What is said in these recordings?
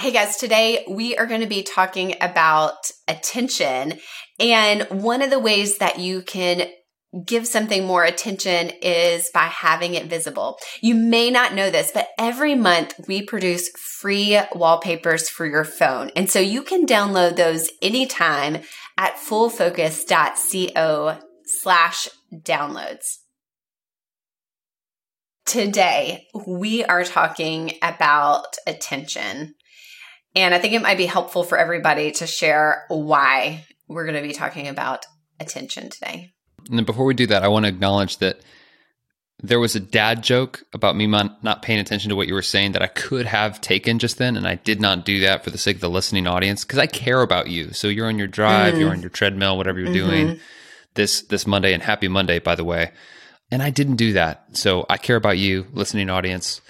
Hey guys, today we are going to be talking about attention. And one of the ways that you can give something more attention is by having it visible. You may not know this, but every month we produce free wallpapers for your phone. And so you can download those anytime at fullfocus.co slash downloads. Today, we are talking about attention. And I think it might be helpful for everybody to share why we're going to be talking about attention today. And then before we do that, I want to acknowledge that there was a dad joke about me not paying attention to what you were saying that I could have taken just then, and I did not do that for the sake of the listening audience because I care about you. So you're on your drive, mm-hmm. you're on your treadmill, whatever you're mm-hmm. doing this this Monday, and happy Monday, by the way. And I didn't do that, so I care about you, listening audience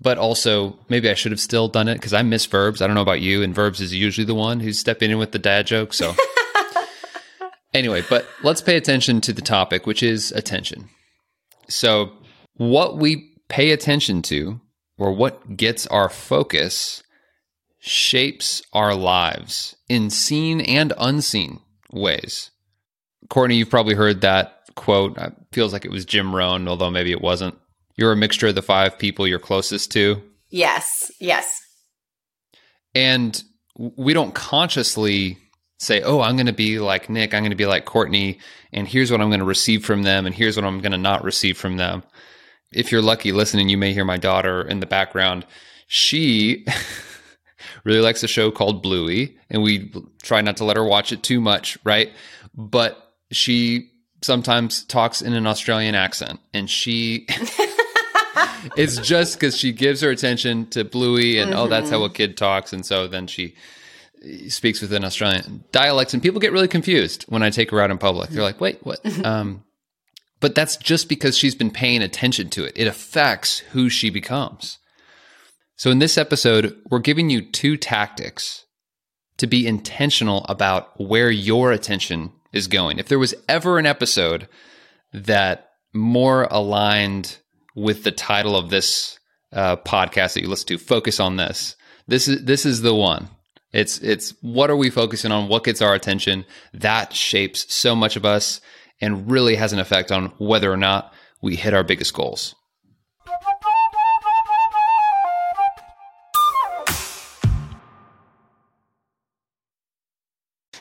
but also maybe I should have still done it because I miss verbs. I don't know about you, and verbs is usually the one who's stepping in with the dad joke. So, anyway, but let's pay attention to the topic, which is attention. So, what we pay attention to, or what gets our focus, shapes our lives in seen and unseen ways. Courtney, you've probably heard that quote. It feels like it was Jim Rohn, although maybe it wasn't you're a mixture of the five people you're closest to. Yes. Yes. And we don't consciously say, oh, I'm going to be like Nick, I'm going to be like Courtney, and here's what I'm going to receive from them, and here's what I'm going to not receive from them. If you're lucky listening, you may hear my daughter in the background. She really likes a show called Bluey, and we try not to let her watch it too much, right? But she sometimes talks in an Australian accent, and she it's just because she gives her attention to Bluey and mm-hmm. oh, that's how a mm-hmm. kid talks, and so then she speaks with an Australian dialect, and people get really confused when I take her out in public. They're like, "Wait, what?" Um, but that's just because she's been paying attention to it. It affects who she becomes. So in this episode, we're giving you two tactics to be intentional about where your attention is going. If there was ever an episode that more aligned with the title of this uh, podcast that you listen to, focus on this. This is this is the one. It's it's what are we focusing on? What gets our attention? That shapes so much of us and really has an effect on whether or not we hit our biggest goals.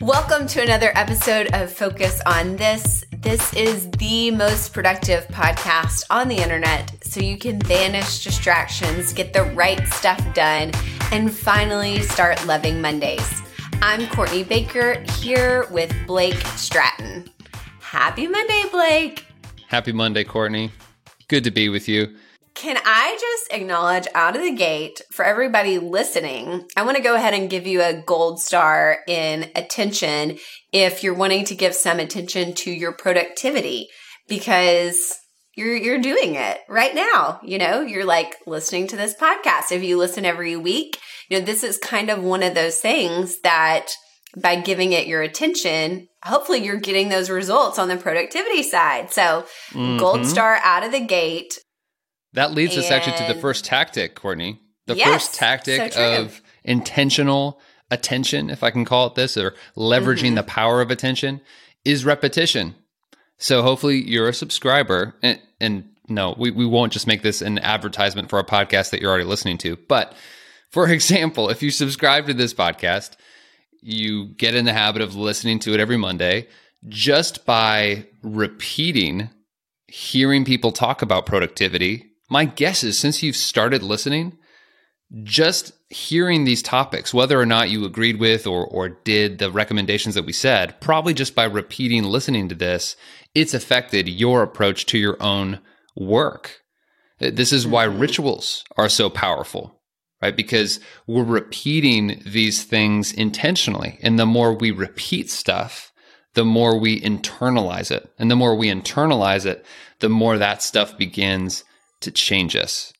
Welcome to another episode of Focus on This. This is the most productive podcast on the internet so you can banish distractions, get the right stuff done, and finally start loving Mondays. I'm Courtney Baker here with Blake Stratton. Happy Monday, Blake. Happy Monday, Courtney. Good to be with you. Can I just acknowledge out of the gate for everybody listening? I want to go ahead and give you a gold star in attention if you're wanting to give some attention to your productivity because you're you're doing it right now. You know, you're like listening to this podcast. If you listen every week, you know, this is kind of one of those things that by giving it your attention, hopefully you're getting those results on the productivity side. So, mm-hmm. gold star out of the gate that leads and us actually to the first tactic, Courtney. The yes, first tactic so of intentional attention, if I can call it this, or leveraging mm-hmm. the power of attention is repetition. So hopefully you're a subscriber and, and no, we, we won't just make this an advertisement for a podcast that you're already listening to. But for example, if you subscribe to this podcast, you get in the habit of listening to it every Monday just by repeating hearing people talk about productivity my guess is since you've started listening, just hearing these topics, whether or not you agreed with or, or did the recommendations that we said, probably just by repeating listening to this, it's affected your approach to your own work. This is why mm-hmm. rituals are so powerful, right? Because we're repeating these things intentionally. And the more we repeat stuff, the more we internalize it. And the more we internalize it, the more that stuff begins to change us.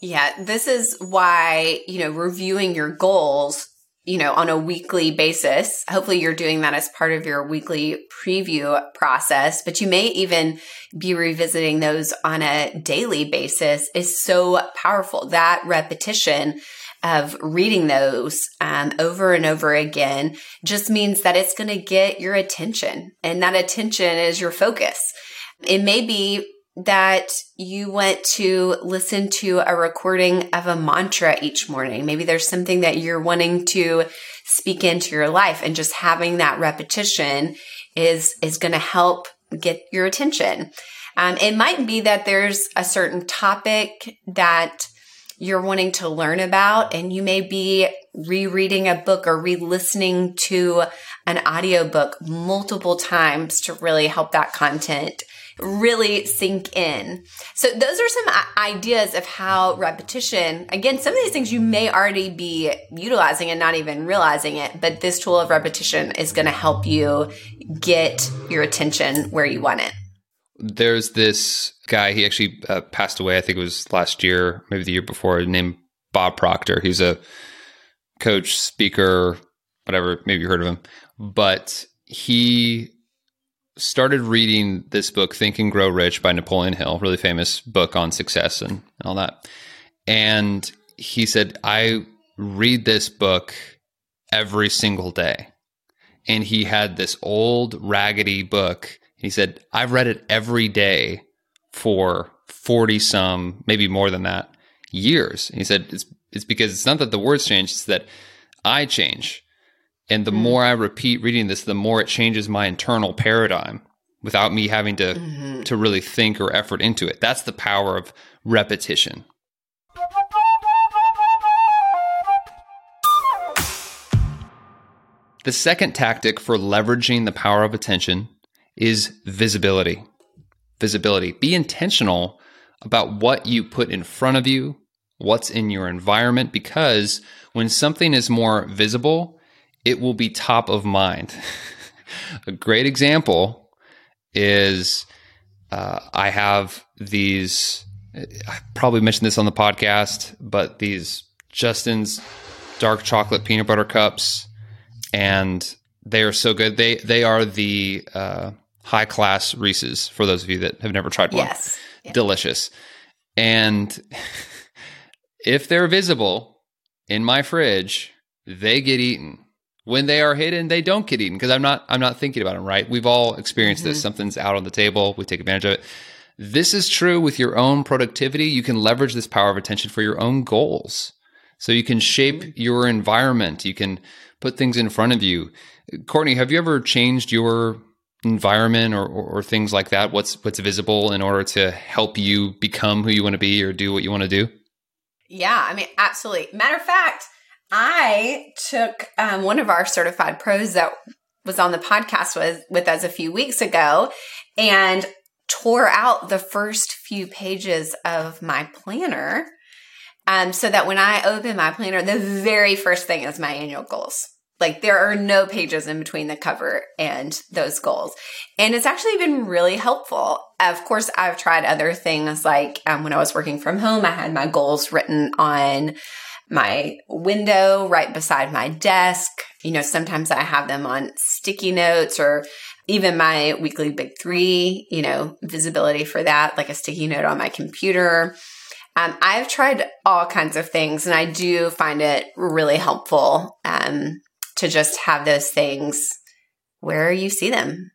Yeah, this is why, you know, reviewing your goals, you know, on a weekly basis. Hopefully you're doing that as part of your weekly preview process, but you may even be revisiting those on a daily basis is so powerful. That repetition of reading those um, over and over again just means that it's going to get your attention and that attention is your focus. It may be that you want to listen to a recording of a mantra each morning. Maybe there's something that you're wanting to speak into your life and just having that repetition is, is going to help get your attention. Um, it might be that there's a certain topic that you're wanting to learn about and you may be rereading a book or re-listening to an audiobook multiple times to really help that content really sink in. So those are some ideas of how repetition, again, some of these things you may already be utilizing and not even realizing it, but this tool of repetition is going to help you get your attention where you want it there's this guy. He actually uh, passed away. I think it was last year, maybe the year before. Named Bob Proctor. He's a coach, speaker, whatever. Maybe you heard of him, but he started reading this book, Think and Grow Rich by Napoleon Hill, really famous book on success and, and all that. And he said, I read this book every single day. And he had this old raggedy book he said, I've read it every day for 40 some, maybe more than that, years. And he said, it's, it's because it's not that the words change, it's that I change. And the mm-hmm. more I repeat reading this, the more it changes my internal paradigm without me having to, mm-hmm. to really think or effort into it. That's the power of repetition. The second tactic for leveraging the power of attention is visibility. Visibility. Be intentional about what you put in front of you, what's in your environment, because when something is more visible, it will be top of mind. A great example is uh, I have these, I probably mentioned this on the podcast, but these Justin's dark chocolate peanut butter cups, and they are so good. They they are the uh, high class Reese's for those of you that have never tried one. Yes. Yeah. Delicious. And if they're visible in my fridge, they get eaten. When they are hidden, they don't get eaten because I'm not I'm not thinking about them, right? We've all experienced mm-hmm. this. Something's out on the table, we take advantage of it. This is true with your own productivity. You can leverage this power of attention for your own goals. So you can shape mm-hmm. your environment. You can put things in front of you. Courtney, have you ever changed your environment or, or, or, things like that? What's what's visible in order to help you become who you want to be or do what you want to do? Yeah, I mean, absolutely. Matter of fact, I took um, one of our certified pros that was on the podcast with with us a few weeks ago and tore out the first few pages of my planner. Um, so that when I open my planner, the very first thing is my annual goals. Like there are no pages in between the cover and those goals. And it's actually been really helpful. Of course, I've tried other things like um, when I was working from home, I had my goals written on my window right beside my desk. You know, sometimes I have them on sticky notes or even my weekly big three, you know, visibility for that, like a sticky note on my computer. Um, I've tried all kinds of things and I do find it really helpful. Um, to just have those things where you see them.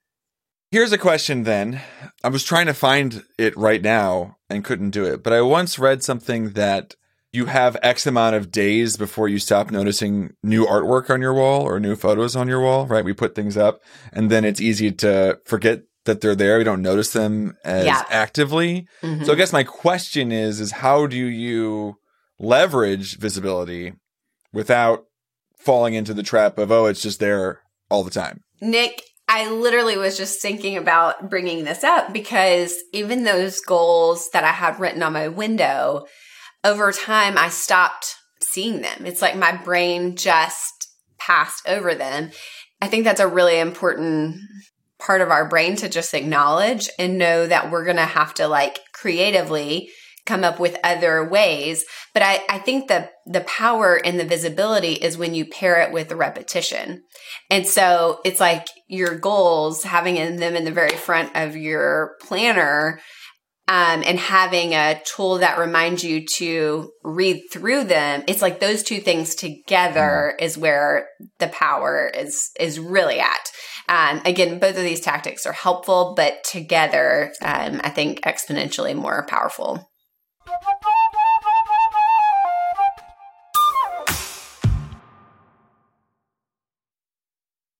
Here's a question then. I was trying to find it right now and couldn't do it, but I once read something that you have X amount of days before you stop noticing new artwork on your wall or new photos on your wall, right? We put things up and then it's easy to forget that they're there. We don't notice them as yeah. actively. Mm-hmm. So I guess my question is, is how do you leverage visibility without falling into the trap of, oh, it's just there all the time. Nick, I literally was just thinking about bringing this up because even those goals that I had written on my window, over time, I stopped seeing them. It's like my brain just passed over them. I think that's a really important part of our brain to just acknowledge and know that we're going to have to like creatively come up with other ways. But I, I think the the power and the visibility is when you pair it with the repetition. And so it's like your goals, having them in the very front of your planner um, and having a tool that reminds you to read through them it's like those two things together mm. is where the power is is really at um, again both of these tactics are helpful but together um, i think exponentially more powerful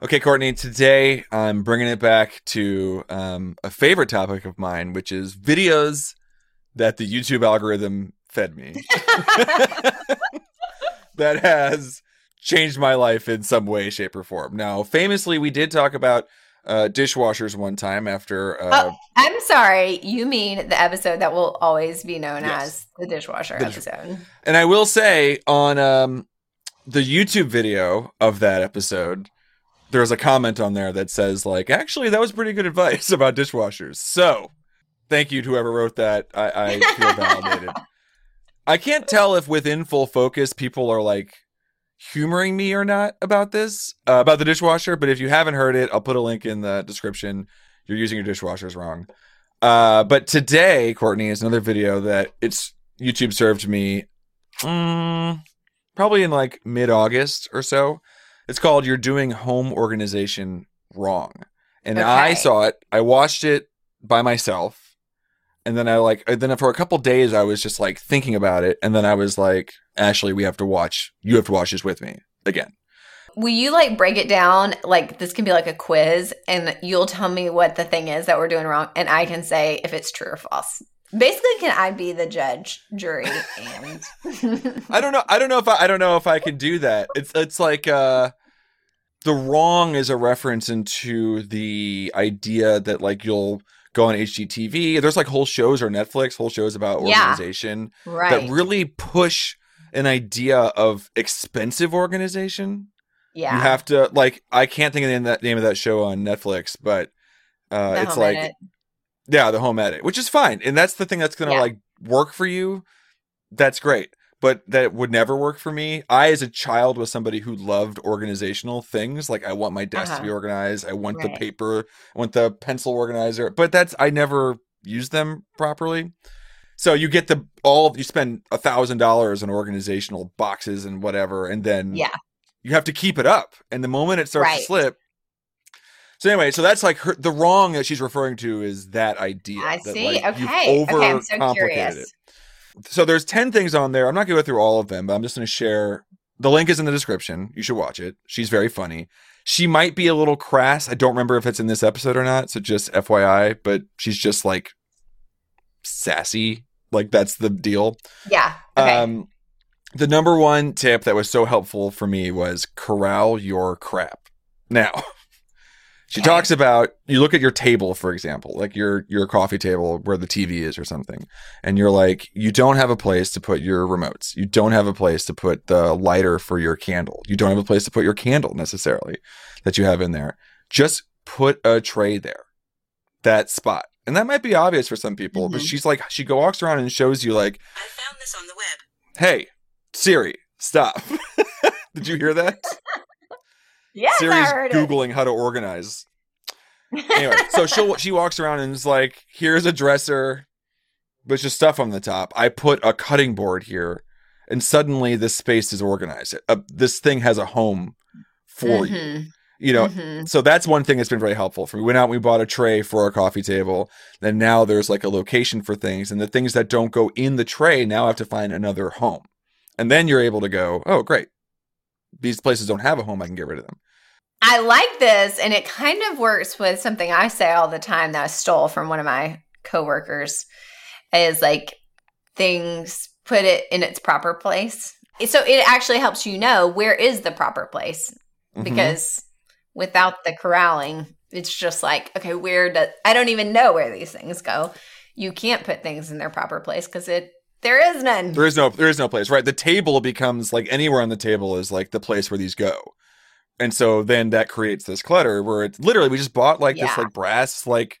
Okay, Courtney, today I'm bringing it back to um, a favorite topic of mine, which is videos that the YouTube algorithm fed me that has changed my life in some way, shape, or form. Now, famously, we did talk about uh, dishwashers one time after. Uh, oh, I'm sorry. You mean the episode that will always be known yes. as the dishwasher the episode. And I will say on um, the YouTube video of that episode, there's a comment on there that says like actually that was pretty good advice about dishwashers. So thank you to whoever wrote that. I, I feel validated. I can't tell if within full focus people are like humoring me or not about this uh, about the dishwasher but if you haven't heard it i'll put a link in the description. You're using your dishwashers wrong. Uh, but today courtney is another video that it's youtube served me mm, probably in like mid-august or so it's called You're Doing Home Organization Wrong. And okay. I saw it. I watched it by myself. And then I like uh, then for a couple days I was just like thinking about it and then I was like Ashley we have to watch you have to watch this with me again. Will you like break it down like this can be like a quiz and you'll tell me what the thing is that we're doing wrong and I can say if it's true or false. Basically, can I be the judge, jury, and I don't know. I don't know if I, I don't know if I can do that. It's it's like uh, the wrong is a reference into the idea that like you'll go on HGTV. There's like whole shows or Netflix, whole shows about organization yeah, right. that really push an idea of expensive organization. Yeah, you have to like. I can't think of the name of that, name of that show on Netflix, but uh, it's like. Edit yeah, the home edit, which is fine. And that's the thing that's going to yeah. like work for you. That's great. But that would never work for me. I, as a child, was somebody who loved organizational things. Like, I want my desk uh-huh. to be uh-huh. organized. I want right. the paper. I want the pencil organizer. But that's, I never used them properly. So you get the all you spend a thousand dollars on organizational boxes and whatever, and then yeah, you have to keep it up. And the moment it starts right. to slip, so anyway, so that's like her, the wrong that she's referring to is that idea. I that, see. Like, okay. okay. I'm so curious. It. So there's 10 things on there. I'm not going to go through all of them, but I'm just going to share. The link is in the description. You should watch it. She's very funny. She might be a little crass. I don't remember if it's in this episode or not. So just FYI, but she's just like sassy. Like that's the deal. Yeah. Okay. Um, the number one tip that was so helpful for me was corral your crap. Now, She Okay. talks about you look at your table, for example, like your your coffee table where the TV is or something, and you're like, you don't have a place to put your remotes. You don't have a place to put the lighter for your candle. You don't have a place to put your candle necessarily that you have in there. Just put a tray there. That spot. And that might be obvious for some people, but Mhm. she's like she go walks around and shows you like, I found this on the web. hey, Siri, stop. Did you hear that? Yes, I heard it. googling how to organize. Anyway, so she she walks around and is like, "Here's a dresser, there's just stuff on the top. I put a cutting board here, and suddenly this space is organized. Uh, this thing has a home for you. Mhm, You know, mhm. so that's one thing that's been very helpful for me. We went out and we bought a tray for our coffee table. Then now there's like a location for things, and the things that don't go in the tray now have to find another home. And then you're able to go, oh, great. These places don't have a home. I can get rid of them. I like this, and it kind of works with something I say all the time that I stole from one of my coworkers. Is like things put it in its proper place. So it actually helps you know where is the proper place Mhm. because without the corralling, it's just like okay, where does I don't even know where these things go. You can't put things in their proper place because it there is none. there is no there is no place, right? The table becomes like anywhere on the table is like the place where these go. And so then that creates this clutter where it's literally we just bought like this like brass like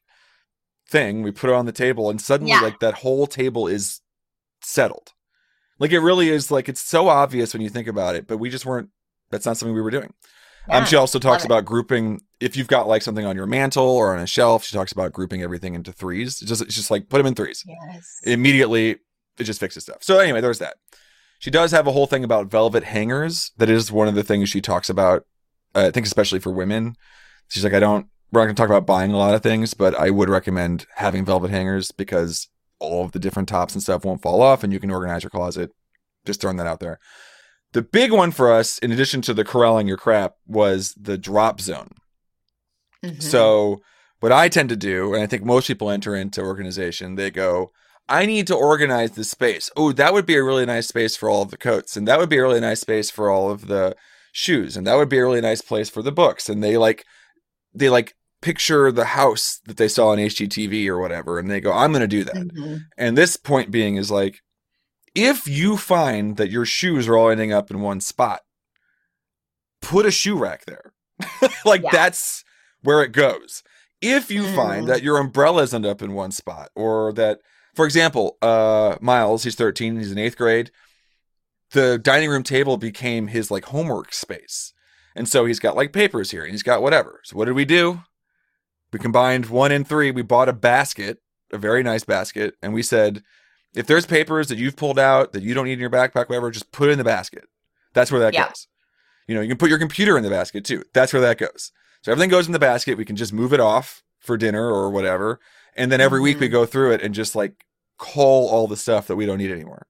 thing, we put it on the table and suddenly Yeah. like that whole table is settled. Like it really is like it's so obvious when you think about it, but we just weren't that's not something we were doing. Um, she also talks about grouping. If you've got like something on your mantle or on a shelf, she talks about grouping everything into threes. It's just, it's just like put them in threes Yes. immediately it just fixes stuff. So anyway, there's that. She does have a whole thing about velvet hangers. That is one of the things she talks about. Uh, I think especially for women. She's like, I don't. We're not going to talk about buying a lot of things, but I would recommend having velvet hangers because all of the different tops and stuff won't fall off, and you can organize your closet. Just throwing that out there. The big one for us, in addition to the corralling your crap, was the drop zone. Mhm. So what I tend to do, and I think most people enter into organization, they go, I need to organize this space. Oh, that would be a really nice space for all of the coats, and that would be a really nice space for all of the shoes, and that would be a really nice place for the books. And they like they like picture the house that they saw on HGTV or whatever, and they go, I'm gonna do that. Mhm. And this point being is like, if you find that your shoes are all ending up in one spot, put a shoe rack there. like Yeah. that's where it goes. If you find Mhm. that your umbrellas end up in one spot, or that, for example, uh, Miles, he's 13, he's in eighth grade, the dining room table became his like homework space. And so he's got like papers here and he's got whatever. So what did we do? We combined one and three. We bought a basket, a very nice basket, and we said, if there's papers that you've pulled out that you don't need in your backpack, whatever, just put it in the basket. That's where that Yeah. goes. You know, you can put your computer in the basket too. That's where that goes. So everything goes in the basket. We can just move it off for dinner or whatever. And then every week we Mhm. go through it and just like call all the stuff that we don't need anymore.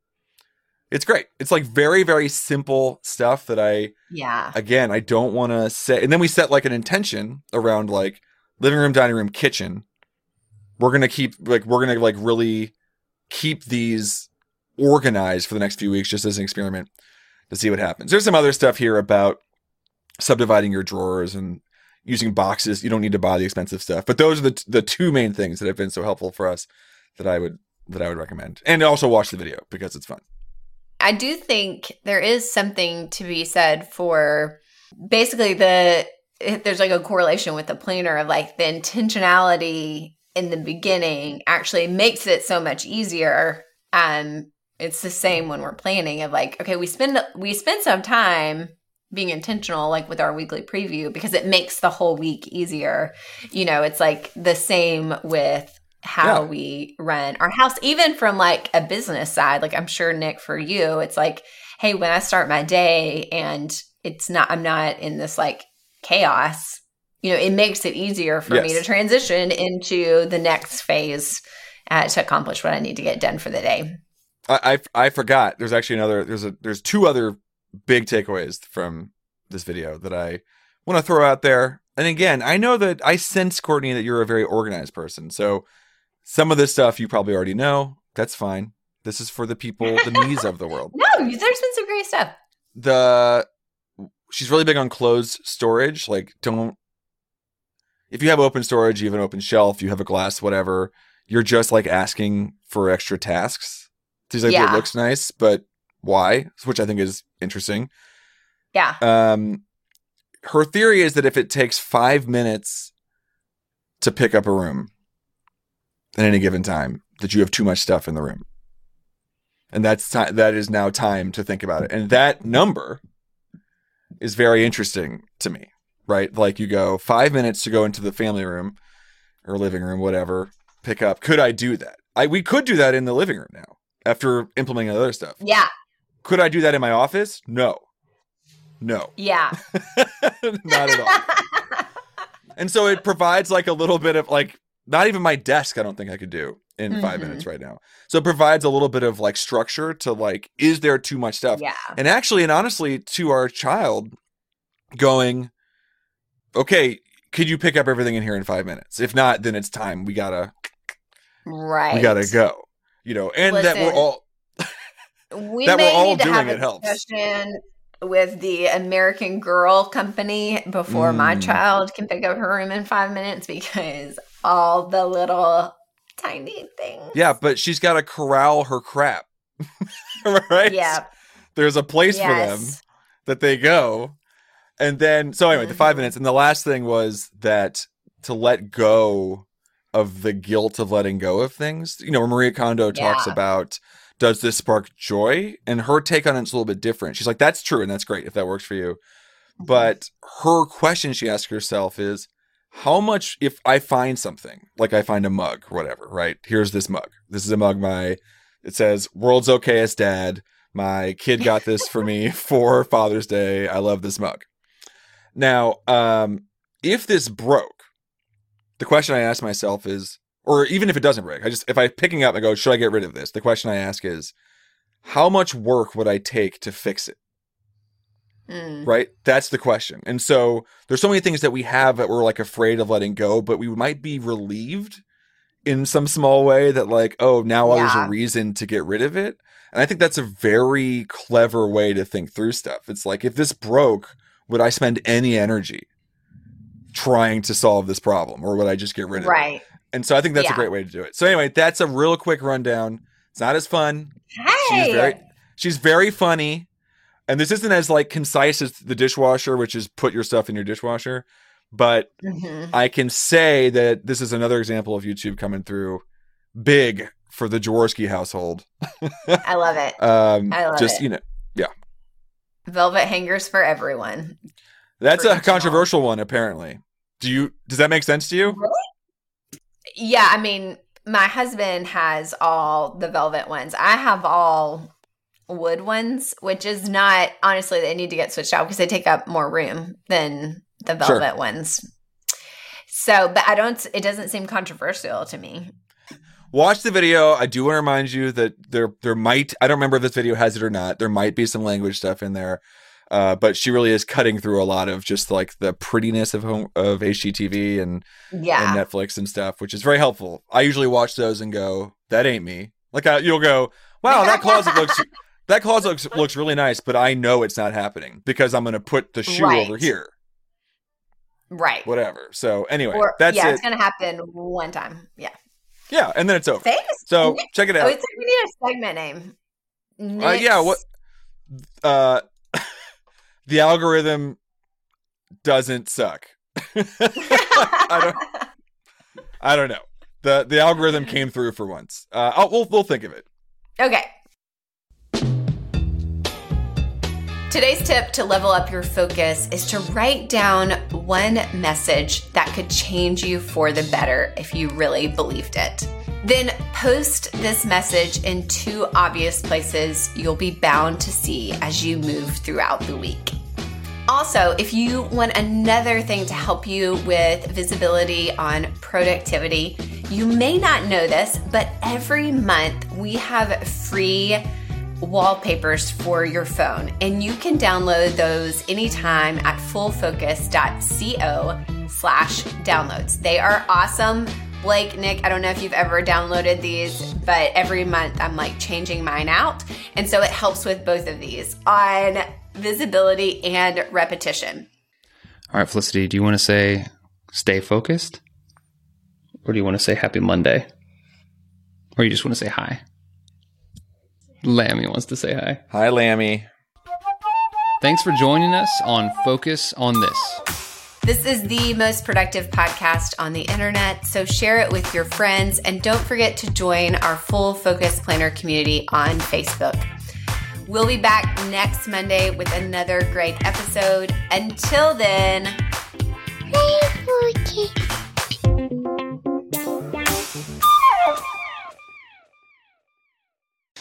It's great. It's like very, very simple stuff that I Yeah. again, I don't want to say. And then we set like an intention around like living room, dining room, kitchen. We're gonna keep like we're gonna like really keep these organized for the next few weeks, just as an experiment to see what happens. There's some other stuff here about subdividing your drawers and using boxes. You don't need to buy the expensive stuff, but those are the the two main things that have been so helpful for us that I would that I would recommend. And also watch the video because it's fun. I do think there is something to be said for basically the there's like a correlation with the planner of like the intentionality in the beginning actually makes it so much easier. Um it's the same when we're planning of like okay, we spend we spend some time being intentional like with our weekly preview because it makes the whole week easier. You know, it's like the same with how Yeah. we run our house even from like a business side like i'm sure nick for you it's like hey when i start my day and it's not i'm not in this like chaos you know it makes it easier for me to transition into the next phase uh, to accomplish what i need to get done for the day I, I I forgot. There's actually another. There's a there's two other big takeaways from this video that I want to throw out there. And again, I know that I sense Courtney that you're a very organized person. So some of this stuff you probably already know. That's fine. This is for the people, the me's of the world. no there's been some great stuff The she's really big on closed storage. Like don't if you have open storage, you have an open shelf, you have a glass, whatever, you're just like asking for extra tasks. She's like, Yeah. it looks nice, but why? Which I think is interesting. Yeah. Um, her theory is that if it takes five minutes to pick up a room at any given time, that you have too much stuff in the room, and that's ti- that is now time to think about it. And that number is very interesting to me, right? Like you go five minutes to go into the family room or living room, whatever, pick up. Could I do that? I we could do that in the living room now after implementing other stuff. Yeah. Could I do that in my office? No. No. Yeah. Not at all. And so it provides like a little bit of like not even my desk I don't think I could do in 5 Mhm. minutes right now. So it provides a little bit of like structure to like is there too much stuff? yeah. And actually and honestly to our child going okay, could you pick up everything in here in 5 minutes? If not then it's time. We got to Right. we got to go. You know, and that we're all We that we're may all need to doing have it a helps. with the American Girl company before my Mm. child can pick up her room in five minutes because all the little tiny things. Yeah, but she's got to corral her crap. right? Yeah. There's a place for them that they go. And then, so anyway, the five Mhm. minutes. And the last thing was that to let go of the guilt of letting go of things. You know, Maria Kondo talks Yeah. about does this spark joy? And her take on it's a little bit different. She's like, that's true. And that's great if that works for you. Mm-hmm. But her question she asks herself is, how much if I find something, like I find a mug whatever, right? Here's this mug. This is a mug my it says world's okayest dad. My kid got this for me for Father's Day. I love this mug. Now, um, if this broke, the question I ask myself is, or even if it doesn't break, I just if I picking up and go, should I get rid of this? The question I ask is, how much work would I take to fix it? Mm. right? That's the question. And so there's so many things that we have that we're like afraid of letting go, but we might be relieved in some small way that like, oh, now there's a reason to get rid of it. And I think that's a very clever way to think through stuff. It's like if this broke, would I spend any energy trying to solve this problem or would I just get rid of it? Right. And so I think that's a great way to do it. So anyway, that's a real quick rundown. It's not as fun. Hey. She's very she's very funny. And this isn't as like concise as the dishwasher, which is put your stuff in your dishwasher. But Mhm. I can say that this is another example of YouTube coming through big for the Jaworski household. I love it. Um I love just it. you know, yeah. Velvet hangers for everyone. that's For a controversial one apparently. Do you does that make sense to you? Yeah, I mean, my husband has all the velvet ones. I have all wood ones, which is not honestly they need to get switched out because they take up more room than the Sure. velvet ones. So, but I don't it doesn't seem controversial to me. Watch the video. I do want to remind you that there there might I don't remember if this video has it or not. There might be some language stuff in there. Uh, but she really is cutting through a lot of just like the prettiness of home of HGTV and, Yeah. and Netflix and stuff, which is very helpful. I usually watch those and go, "That ain't me." Like I, you'll go, "Wow, that closet looks that closet looks, looks really nice," but I know it's not happening because I'm going to put the shoe Right. over here, right. whatever. So anyway, Or that's yeah, it. it's gonna happen one time. Yeah. yeah, and then it's over. Thanks. So check it Oh, out. it's like we need a segment name. Uh, yeah, what uh the algorithm doesn't suck. I don't I don't know. The the algorithm came through for once. Uh I'll, we'll we'll think of it. Okay. Today's tip to level up your focus is to write down one message that could change you for the better if you really believed it. Then post this message in two obvious places you'll be bound to see as you move throughout the week. Also, if you want another thing to help you with visibility on productivity, you may not know this, but every month we have free wallpapers for your phone, and you can download those anytime at fullfocus.co slash downloads. They are awesome. Blake, Nick, I don't know if you've ever downloaded these, but every month I'm like changing mine out. And so it helps with both of these on visibility and repetition. All right, Felicity, do you want to say stay focused? Or do you want to say happy Monday? Or you just want to say hi? Lammy wants to say hi. Hi, Lammy. Thanks for joining us on Focus on This. This is the most productive podcast on the internet, so share it with your friends and don't forget to join our full Focus Planner community on Facebook. We'll be back next Monday with another great episode. Until then, Play focus.